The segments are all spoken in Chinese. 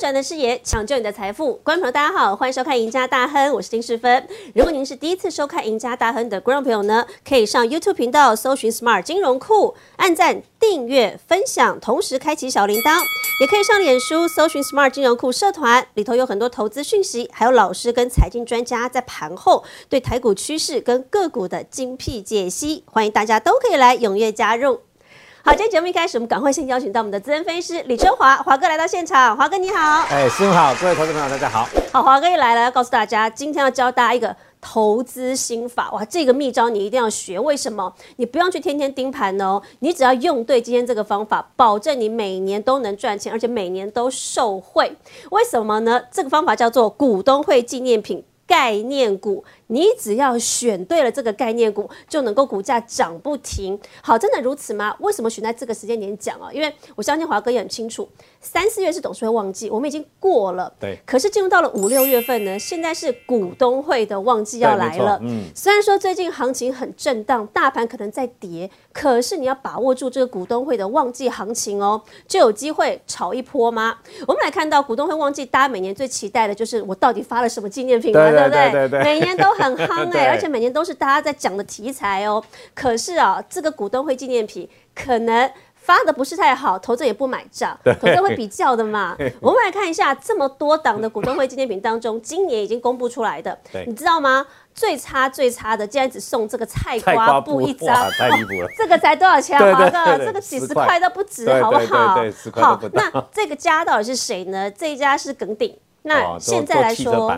转的视野，抢救你的财富。观众朋友，大家好，欢迎收看《赢家大亨》，我是丁世芬。如果您是第一次收看《赢家大亨》的观众朋友呢，可以上 YouTube 频道搜寻 Smart 金融库，按赞、订阅、分享，同时开启小铃铛。也可以上脸书搜寻 Smart 金融库社团，里头有很多投资讯息，还有老师跟财经专家在盘后对台股趋势跟个股的精辟解析，欢迎大家都可以来踊跃加入。好，今天节目一开始，我们赶快先邀请到我们的资深分析师李春华华哥来到现场。华哥你好，哎，师傅好，各位投资朋友大家好。好，华哥一来了，要告诉大家，今天要教大家一个投资心法。哇，这个秘招你一定要学。为什么？你不用去天天盯盘哦，你只要用对今天这个方法，保证你每年都能赚钱，而且每年都受惠。为什么呢？这个方法叫做股东会纪念品概念股。你只要选对了这个概念股，就能够股价涨不停。好，真的如此吗？为什么选在这个时间点讲啊？因为我相信华哥也很清楚，三四月是董事会旺季，我们已经过了。对。可是进入到了五六月份呢，现在是股东会的旺季要来了。嗯。虽然说最近行情很震荡，大盘可能在跌，可是你要把握住这个股东会的旺季行情哦，就有机会炒一波吗？我们来看到股东会旺季，大家每年最期待的就是我到底发了什么纪念品嘛，对不对？对对。每年都。很夯 哎，而且每年都是大家在讲的题材哦。可是啊，这个股东会纪念品可能发的不是太好，投资也不买账，投资会比较的嘛。我们来看一下这么多档的股东会纪念品当中，今年已经公布出来的，你知道吗？最差最差的，竟然只送这个菜瓜布一张，太离谱了。这个才多少钱？华哥，这个几十块都不止，好不好？好，那这个家到底是谁呢？这一家是耿鼎。那现在来说，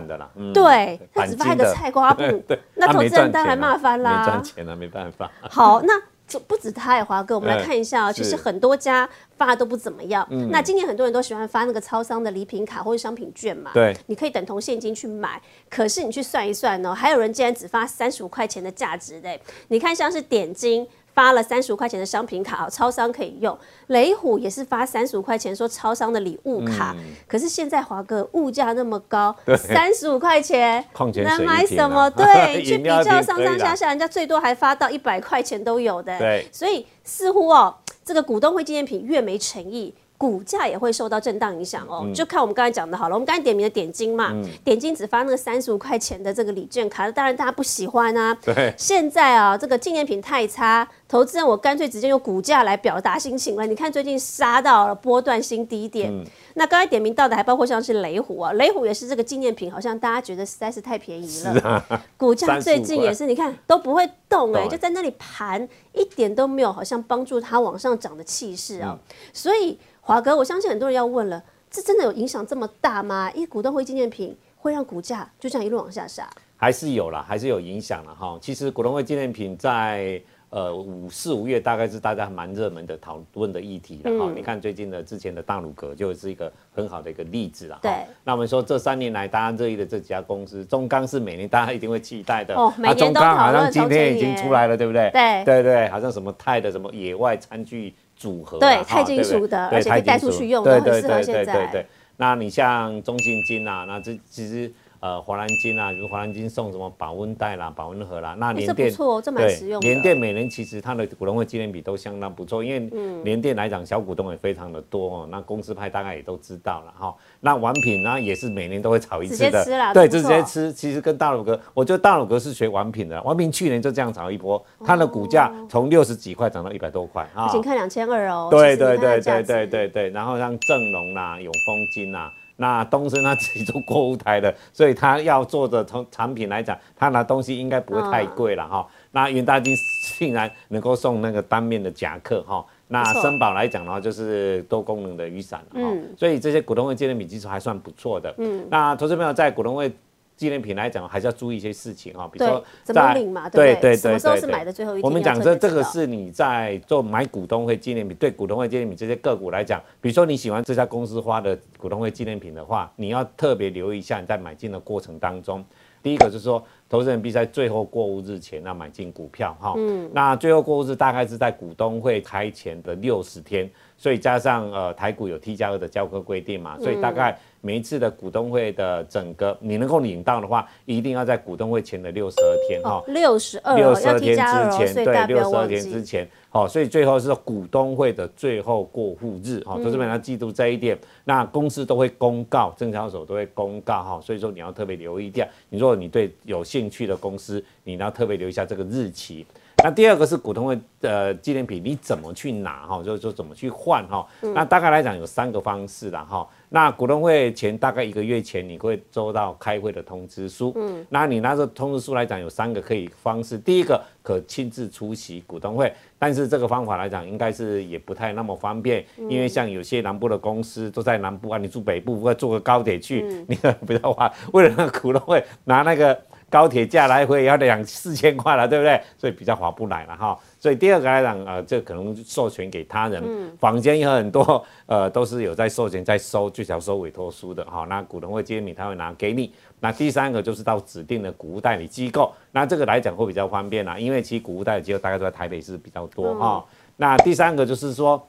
对，他只发一个菜瓜布，那投资人当然骂翻啦，没赚钱了，没办法。好，那就不止他，也华哥，我们来看一下啊，其实很多家发的都不怎么样。那今年很多人都喜欢发那个超商的礼品卡或者商品券嘛，对，你可以等同现金去买。可是你去算一算呢，还有人竟然只发三十五块钱的价值的，你看像是点金。发了三十五块钱的商品卡，超商可以用。雷虎也是发三十五块钱，说超商的礼物卡。可是现在华哥物价那么高，三十五块钱能买什么？对，去比较上上下下，人家最多还发到一百块钱都有的。对，所以似乎哦，这个股东会纪念品越没诚意。股价也会受到震荡影响哦，就看我们刚才讲的好了。我们刚才点名的点金嘛，点金只发那个三十五块钱的这个礼券卡，当然大家不喜欢啊。对，现在啊，这个纪念品太差，投资人我干脆直接用股价来表达心情了。你看最近杀到了波段新低点，那刚才点名到的还包括像是雷虎啊，雷虎也是这个纪念品，好像大家觉得实在是太便宜了，股价最近也是你看都不会动哎，就在那里盘，一点都没有好像帮助它往上涨的气势啊，所以。华哥，我相信很多人要问了，这真的有影响这么大吗？因为股东会纪念品会让股价就这样一路往下杀，还是有啦，还是有影响了哈。其实股东会纪念品在呃五四五月大概是大家蛮热门的讨论的议题了哈。你看最近的之前的大鲁阁就是一个很好的一个例子了。对。那我们说这三年来大家热议的这几家公司，中钢是每年大家一定会期待的哦，每年都好像今天已经出来了，对不对？对对对，好像什么泰的什么野外餐具。组合对钛金属的，而且可以带出去用，对对对对对对。那你像中信金啊，那这其实。呃，华南金啊，如华南金送什么保温袋啦、保温盒啦，那联电不错，这蛮实用。联电每年其实它的股东会纪念比都相当不错，因为联电来讲小股东也非常的多哦。那公司派大概也都知道了哈。那王品呢也是每年都会炒一次的，对，直接吃。其实跟大鲁哥，我觉得大鲁哥是学王品的，王品去年就这样炒一波，它的股价从六十几块涨到一百多块啊。仅看两千二哦。对对对对对对对，然后像正隆啦、永丰金啦。那东升他自己做购物台的，所以他要做的从产品来讲，他拿东西应该不会太贵了哈。那元大金竟然能够送那个单面的夹克哈，那森宝来讲的话就是多功能的雨伞哈，所以这些股东会纪念品其实还算不错的。嗯，那投资朋友在股东会。纪念品来讲，还是要注意一些事情哈，比如说在对对对什么时候是买的最后一天？我们讲这这个是你在做买股东会纪念品，对股东会纪念品这些个股来讲，比如说你喜欢这家公司花的股东会纪念品的话，你要特别留意一下你在买进的过程当中。第一个就是说，投资人必须在最后过户日前要买进股票哈。嗯。那最后过户日大概是在股东会开前的六十天，所以加上呃台股有 T 加二的交割规定嘛，所以大概。每一次的股东会的整个你能够领到的话，一定要在股东会前的六十二天哈，六十二六十二天之前，对，六十二天之前，好，所以最后是股东会的最后过户日，哈，投资们要记住这一点。那公司都会公告，证交所都会公告，哈，所以说你要特别留意掉。你如果你对有兴趣的公司，你要特别留意一下这个日期。那第二个是股东会的纪念品，你怎么去拿哈？就是说怎么去换哈？那大概来讲有三个方式啦哈。那股东会前大概一个月前，你会收到开会的通知书。嗯，那你拿着通知书来讲，有三个可以方式。第一个可亲自出席股东会，但是这个方法来讲，应该是也不太那么方便，因为像有些南部的公司都在南部啊，你住北部，或坐个高铁去，你 比较花。为了那个股东会拿那个。高铁价来回也要两四千块了，对不对？所以比较划不来了哈。所以第二个来讲，呃，这可能授权给他人，坊间有很多，呃，都是有在授权在收，最少收委托书的哈。那股东会揭秘他会拿给你。那第三个就是到指定的股务代理机构，那这个来讲会比较方便啦，因为其实股务代理机构大概都在台北市比较多哈。那第三个就是说。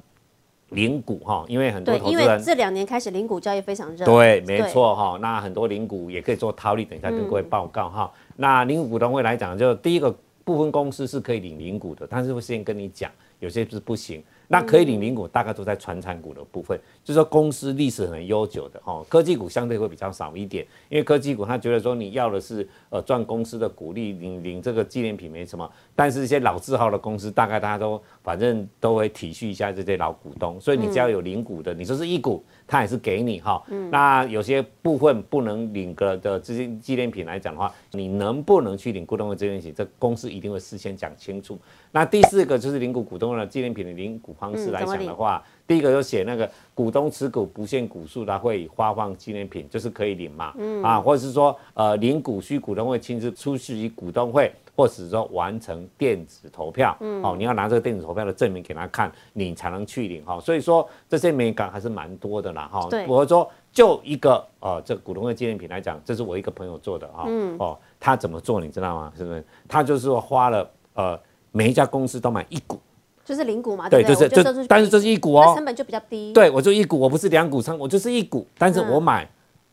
零股哈，因为很多投资人，这两年开始零股交易非常热。对，没错哈。那很多零股也可以做套利，等一下跟各位报告哈。那零股股东会来讲，就第一个部分公司是可以领零股的，但是会先跟你讲，有些是不行。那可以领领股，大概都在传产股的部分，就是说公司历史很悠久的哈，科技股相对会比较少一点，因为科技股他觉得说你要的是呃赚公司的股利，领领这个纪念品没什么，但是一些老字号的公司，大概大家都反正都会体恤一下这些老股东，所以你只要有领股的，你说是一股，他也是给你哈。那有些部分不能领个的这些纪念品来讲的话，你能不能去领股东的纪念品，这公司一定会事先讲清楚。那第四个就是领股股东的纪念品的领股方式来讲的话，第一个就写那个股东持股不限股数，他会发放纪念品，就是可以领嘛，啊，或者是说呃领股需股东会亲自出席股东会，或者是说完成电子投票，哦，你要拿这个电子投票的证明给他看，你才能去领哈。所以说这些美感还是蛮多的啦哈。对，我说就一个呃这股东会纪念品来讲，这是我一个朋友做的哈，哦，他怎么做你知道吗？是不是？他就是说花了呃。每一家公司都买一股，就是零股嘛，对，就是就，但是这是一股哦，成本就比较低。对，我就一股，我不是两股仓，我就是一股，但是我买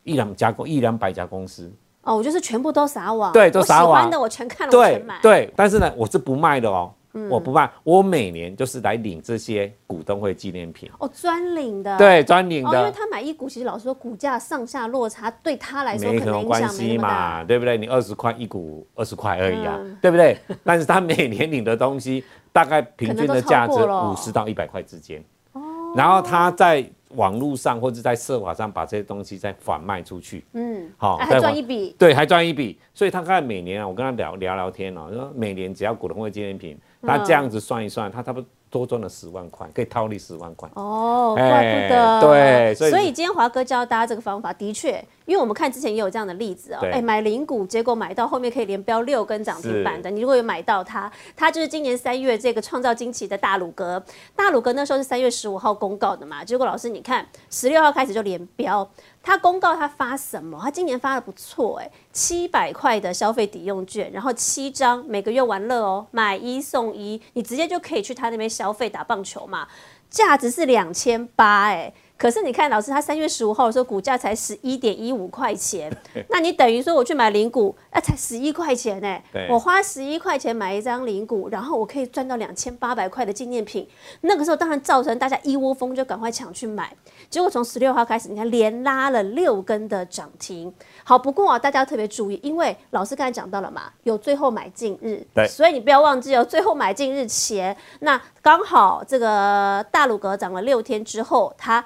一两家公，一两百家公司。哦，我就是全部都撒网，对，都撒网的，我全看了，我全买。对，但是呢，我是不卖的哦。我不卖，我每年就是来领这些股东会纪念品。哦，专领的。对，专领的。因为他买一股，其实老实说，股价上下落差对他来说没什么关系嘛，对不对？你二十块一股，二十块而已啊，对不对？但是他每年领的东西大概平均的价值五十到一百块之间。哦。然后他在网络上或者在社网上把这些东西再反卖出去。嗯。好，还赚一笔。对，还赚一笔。所以他看每年啊，我跟他聊聊聊天哦，说每年只要股东会纪念品。他这样子算一算，他差不多多赚了十万块，可以套利十万块。哦，怪不得。对，所以今天华哥教大家这个方法，的确，因为我们看之前也有这样的例子哦。哎，买零股，结果买到后面可以连标六根涨停板的。你如果有买到它，它就是今年三月这个创造惊奇的大鲁格。大鲁格那时候是三月十五号公告的嘛，结果老师你看，十六号开始就连标。他公告他发什么？他今年发的不错哎，七百块的消费抵用券，然后七张，每个月玩乐哦，买一送一，你直接就可以去他那边消费打棒球嘛，价值是两千八哎。可是你看，老师他三月十五号的时候，股价才十一点一五块钱，那你等于说我去买零股，那才十一块钱呢。我花十一块钱买一张零股，然后我可以赚到两千八百块的纪念品。那个时候当然造成大家一窝蜂就赶快抢去买，结果从十六号开始，你看连拉了六根的涨停。好，不过啊，大家要特别注意，因为老师刚才讲到了嘛，有最后买进日，所以你不要忘记哦，最后买进日前，那刚好这个大鲁格涨了六天之后，它。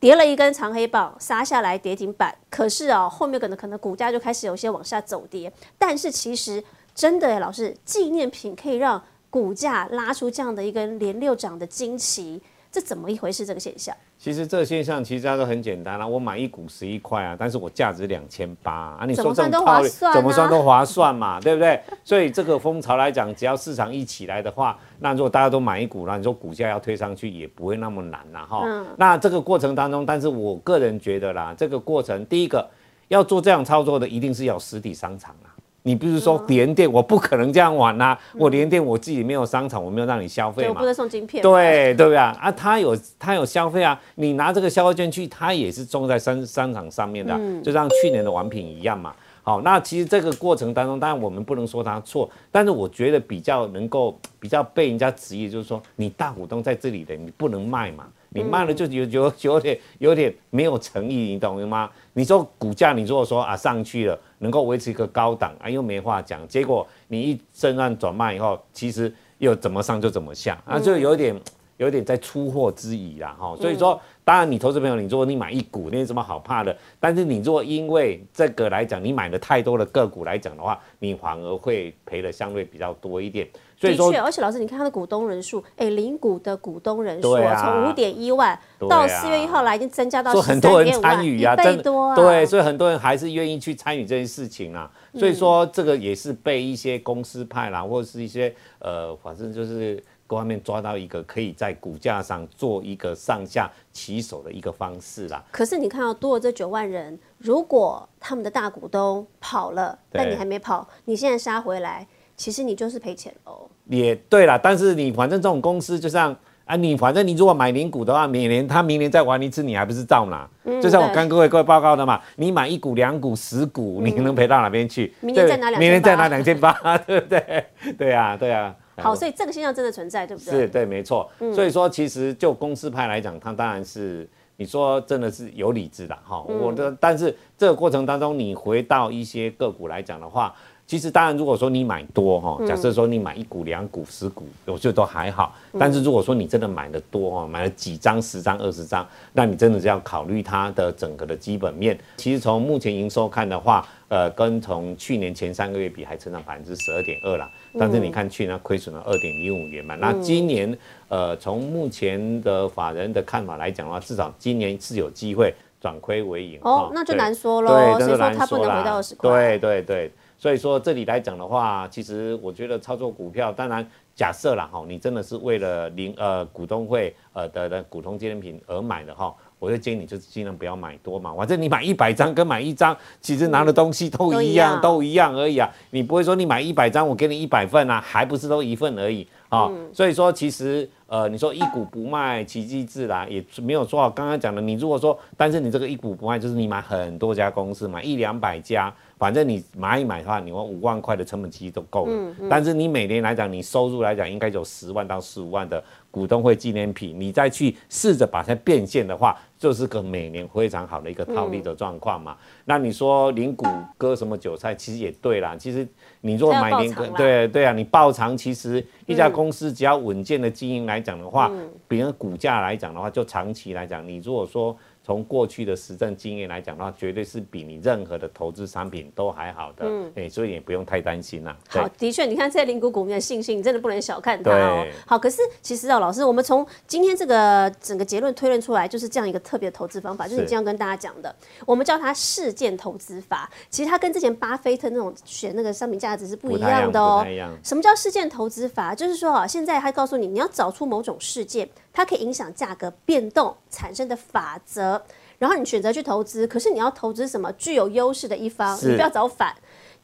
叠了一根长黑棒，杀下来跌停板。可是啊，后面可能可能股价就开始有些往下走跌。但是其实真的，老师纪念品可以让股价拉出这样的一根连六涨的惊奇。这怎么一回事？这个现象？其实这个现象其实它都很简单啦。我买一股十一块啊，但是我价值两千八啊。你说这种套利怎么算都划算嘛，对不对？所以这个风潮来讲，只要市场一起来的话，那如果大家都买一股，那你说股价要推上去也不会那么难啦哈。那这个过程当中，但是我个人觉得啦，这个过程第一个要做这样操作的，一定是要实体商场啦。你比如说联电，我不可能这样玩呐、我联电我自己没有商场，我没有让你消费嘛不。能送晶片，，对对不对啊？啊，他有他有消费啊，你拿这个消费券去，他也是种在商商场上面的啊、就像去年的王品一样嘛。好，那其实这个过程当中，当然我们不能说他错，但是我觉得比较能够比较被人家质疑，就是说你大股东在这里的，你不能卖嘛，你卖了就有有有点有点没有诚意，你懂吗？你说股价，你如果说啊上去了，能够维持一个高档啊，又没话讲，结果你一正案转卖以后，其实又怎么上就怎么下，啊，就有点。有点在出货之疑啦，哈，所以说，当然你投资朋友，你如果你买一股，那有什么好怕的？但是你如果因为这个来讲，你买了太多的个股来讲的话，你反而会赔的相对比较多一点。的确，，而且老师，你看它的股东人数，哎，零股的股东人数对啊。从五点一万到四月一号来，已经增加到说十三很多人点五万，参与啊，一倍多啊，对，所以很多人还是愿意去参与这件事情啊。所以说，这个也是被一些公司派啦，或者是一些呃，反正就是各方面抓到一个可以在股价上做一个上下起手的一个方式啦。可是你看到多了这九万人，如果他们的大股东跑了，但你还没跑，你现在杀回来，其实你就是赔钱喽。也对啦，但是你反正这种公司就像啊，你反正你如果买零股的话，每年他明年再玩一次，你还不是照拿？就像我对跟各位各位报告的嘛，你买一股、两股、十股，你能赔到哪边去？明年再拿明年再拿两千八，对不对？对啊，对啊。好，所以这个现象真的存在，对不对？是对，没错。所以说，其实就公司派来讲，它当然是你说真的是有理智的哈。我的，但是这个过程当中，你回到一些个股来讲的话，其实当然，如果说你买多哈，假设说你买一股、两股、十股，我觉得都还好。但是如果说你真的买的多哈，买了几张、十张、二十张，那你真的是要考虑它的整个的基本面。其实从目前营收看的话，呃，跟从去年前三个月比还成长百分之十二点二啦。但是你看去年亏损了二点零五元嘛，那今年呃，从目前的法人的看法来讲的话，至少今年是有机会转亏为盈。哦那就对难说喽。对，就难它不能啦回到二十块？对对对，所以说这里来讲的话，其实我觉得操作股票，当然假设了哈，你真的是为了零呃股东会呃的的股东纪念品而买的哈。我就建议你就是尽量不要买多嘛，反正你买一百张跟买一张，其实拿的东西都一样，都一样都一样而已啊。你不会说你买一百张，我给你一百份啊，还不是都一份而已啊。嗯所以说其实呃，你说一股不卖，奇迹自来，也没有说好。刚刚讲的，你如果说，但是你这个一股不卖，就是你买很多家公司，买一两百家，反正你买一买的话，你用五万块的成本其实都够了。嗯但是你每年来讲，你收入来讲应该有十万到十五万的股东会纪念品，你再去试着把它变现的话，就是个每年非常好的一个套利的状况嘛。那你说零股割什么韭菜，其实也对啦。其实你如果买零股对对啊，你爆仓，其实一家公司只要稳健的经营来讲的话，嗯比如股价来讲的话，就长期来讲，你如果说从过去的实证经验来讲的话，绝对是比你任何的投资商品都还好的，哎、所以也不用太担心啦。好，的确，你看这些零股股民的信心，你真的不能小看它哦。好，可是其实哦，老师，我们从今天这个整个结论推论出来，就是这样一个特别的投资方法，就是你是今天要跟大家讲的，我们叫它事件投资法。其实它跟之前巴菲特那种选那个商品价值是不一样样的哦。什么叫事件投资法？就是说啊，现在他告诉你，你要找出某种事件，它可以影响价格变动产生的法则，然后你选择去投资。可是你要投资什么具有优势的一方，你不要找反。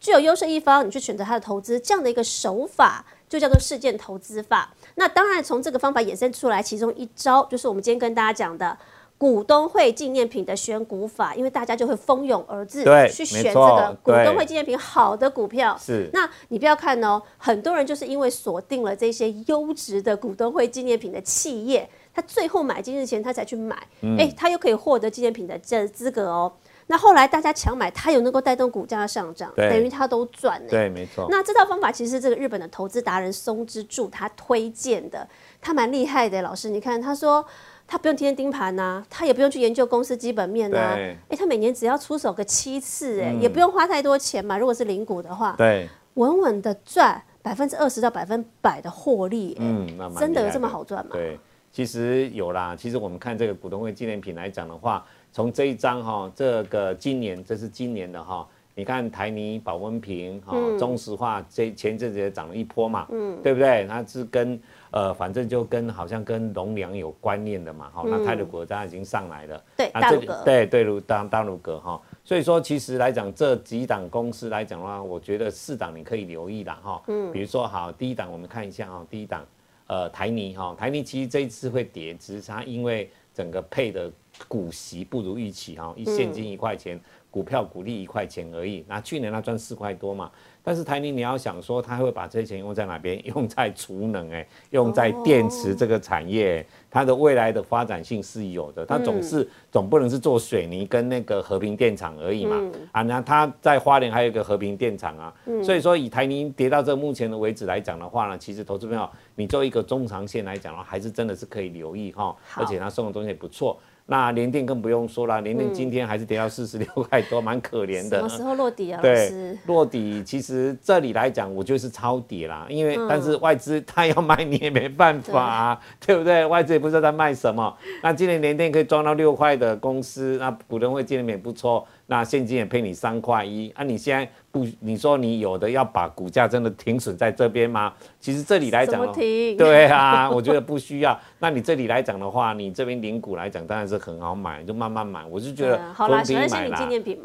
具有优势一方，你去选择他的投资，这样的一个手法就叫做事件投资法。那当然，从这个方法衍生出来，其中一招就是我们今天跟大家讲的。股东会纪念品的选股法，因为大家就会蜂拥而至对去选这个股东会纪念品好的股票。是那你不要看哦，很多人就是因为锁定了这些优质的股东会纪念品的企业，他最后买进日前他才去买，哎、他又可以获得纪念品的这资格哦。那后来大家抢买，他有能够带动股价上涨，等于他都赚呢。对，没错。那这套方法其实是这个日本的投资达人松之助他推荐的，他蛮厉害的。老师，你看他说他不用天天盯盘呐、他也不用去研究公司基本面呐、哎，他每年只要出手个七次，哎、也不用花太多钱嘛。如果是零股的话，对，稳稳的赚百分之二十到百分百的获利、哎、真的有这么好赚吗？对，其实有啦。其实我们看这个股东会纪念品来讲的话，从这一张哈，这个今年这是今年的哈，你看台泥、保温瓶哈、嗯中石化这前阵子也涨了一波嘛，嗯，对不对？它是跟呃，反正就跟好像跟农粮有关联的嘛，哈、那泰鲁格当然已经上来了，对大鲁格对对鲁大大鲁格哈，所以说，其实来讲这几档公司来讲的话，我觉得四档你可以留意啦哈。嗯，比如说好，第一档我们看一下哈，第一档呃台泥哈，台泥其实这一次会跌，只是它因为整个配的股息不如预期哈，一现金一块钱，股票股利一块钱而已。那去年他赚四块多嘛。但是台泥你要想说，他会把这些钱用在哪边？用在储能，哎，用在电池这个产业，它的未来的发展性是有的。它总是总不能是做水泥跟那个和平电厂而已嘛？啊，那它在花莲还有一个和平电厂啊。所以说，以台泥跌到这目前的为止来讲的话呢，其实投资朋友，你做一个中长线来讲的话，还是真的是可以留意哈。而且它送的东西也不错。那联电更不用说了，联电今天还是跌到四十六 块多，蛮可怜的。什么时候落底啊？对，落底其实这里来讲，我觉得是抄底啦。因为但是外资他要卖你也没办法，对不对？外资也不知道在卖什么。那今年联电可以赚到六块的公司，那股东会今年也不错。那现金也赔你三块一啊！你现在不，你说你有的要把股价真的停损在这边吗？其实这里来讲，对啊，我觉得不需要。那你这里来讲的话，你这边零股来讲当然是很好买，就慢慢买。我是觉得公平买啦，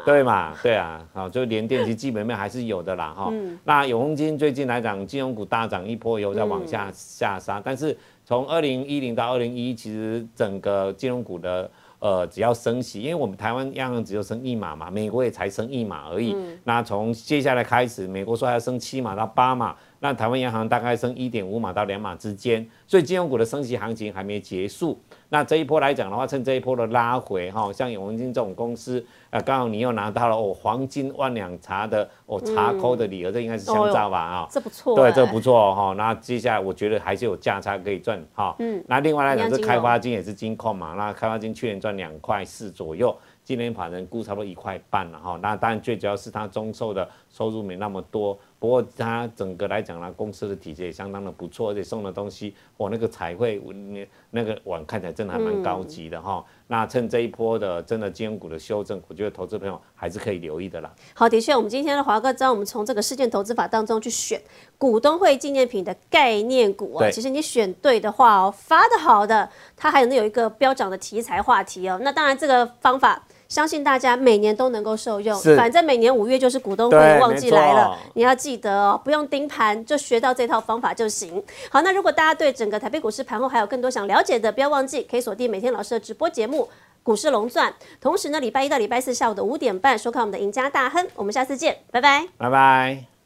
对嘛？对啊，好，就连电其基本面还是有的啦哈。那永丰金最近来讲，金融股大涨一波以后再往下下杀，但是从二零一零到二零一，其实整个金融股的。呃，只要升息，因为我们台湾央行只有升一码嘛，美国也才升一码而已。那从接下来开始，美国说要升七码到八码，那台湾央行大概升一点五码到两码之间，所以金融股的升息行情还没结束。那这一波来讲的话，趁这一波的拉回哈，像永文金这种公司，啊，刚好你又拿到了哦，黄金万两茶的哦茶扣的礼盒，这应该是香皂吧啊？这不错，对，这不错哈。那接下来我觉得还是有价差可以赚哈。嗯。那另外来讲，这开发金也是金控嘛，那开发金去年赚两块四左右，今年法人估差不多一块半了哈。那当然最主要是它中售的收入没那么多。不过它整个来讲呢，公司的体质也相当的不错，而且送的东西，我，那个彩绘，那那个碗看起来真的还蛮高级的哈。那趁这一波的真的金融股的修正，我觉得投资朋友还是可以留意的啦。好，的确，我们今天的华哥教我们从这个事件投资法当中去选股东会纪念品的概念股啊。其实你选对的话哦，发的好的，它还能有一个标涨的题材话题哦。那当然这个方法。相信大家每年都能够受用，反正每年五月就是股东会旺季来了，你要记得哦，不用盯盘，就学到这套方法就行。好，那如果大家对整个台北股市盘后还有更多想了解的，不要忘记可以锁定每天老师的直播节目《股市龙钻》，同时呢，礼拜一到礼拜四下午的五点半收看我们的赢家大亨。我们下次见，拜拜，拜拜。